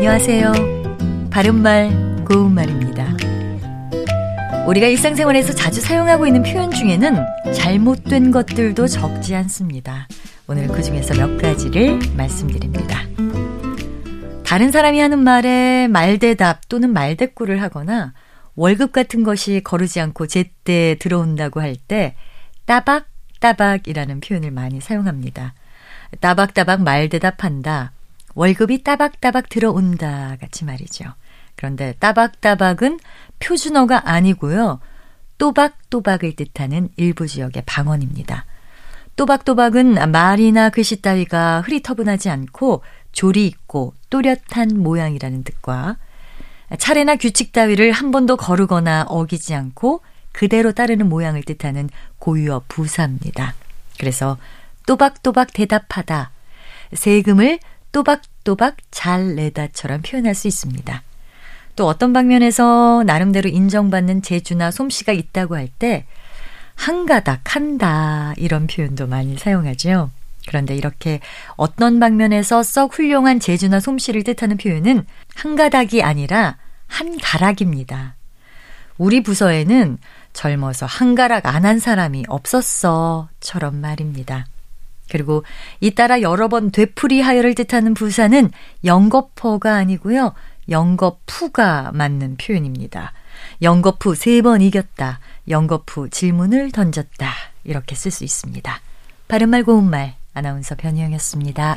안녕하세요. 바른말, 고운말입니다. 우리가 일상생활에서 자주 사용하고 있는 표현 중에는 잘못된 것들도 적지 않습니다. 오늘 그 중에서 몇 가지를 말씀드립니다. 다른 사람이 하는 말에 말대답 또는 말대꾸를 하거나 월급 같은 것이 거르지 않고 제때 들어온다고 할 때 따박 따박이라는 표현을 많이 사용합니다. 따박따박 말대답한다. 월급이 따박따박 들어온다 같이 말이죠. 그런데 따박따박은 표준어가 아니고요. 또박또박을 뜻하는 일부 지역의 방언입니다. 또박또박은 말이나 글씨 따위가 흐리터분하지 않고 조리 있고 또렷한 모양이라는 뜻과 차례나 규칙 따위를 한 번도 거르거나 어기지 않고 그대로 따르는 모양을 뜻하는 고유어 부사입니다. 그래서 또박또박 대답하다, 세금을 또박또박 잘 내다처럼 표현할 수 있습니다. 또 어떤 방면에서 나름대로 인정받는 재주나 솜씨가 있다고 할 때 한 가닥 한다 이런 표현도 많이 사용하죠. 그런데 이렇게 어떤 방면에서 썩 훌륭한 재주나 솜씨를 뜻하는 표현은 한 가닥이 아니라 한 가락입니다. 우리 부서에는 젊어서 한 가락 안 한 사람이 없었어처럼 말입니다. 그리고 잇따라 여러 번 되풀이하여를 뜻하는 부사는 영거포가 아니고요. 영거푸가 맞는 표현입니다. 영거푸 세 번 이겼다. 영거푸 질문을 던졌다. 이렇게 쓸 수 있습니다. 바른말 고운말 아나운서 변희영이었습니다.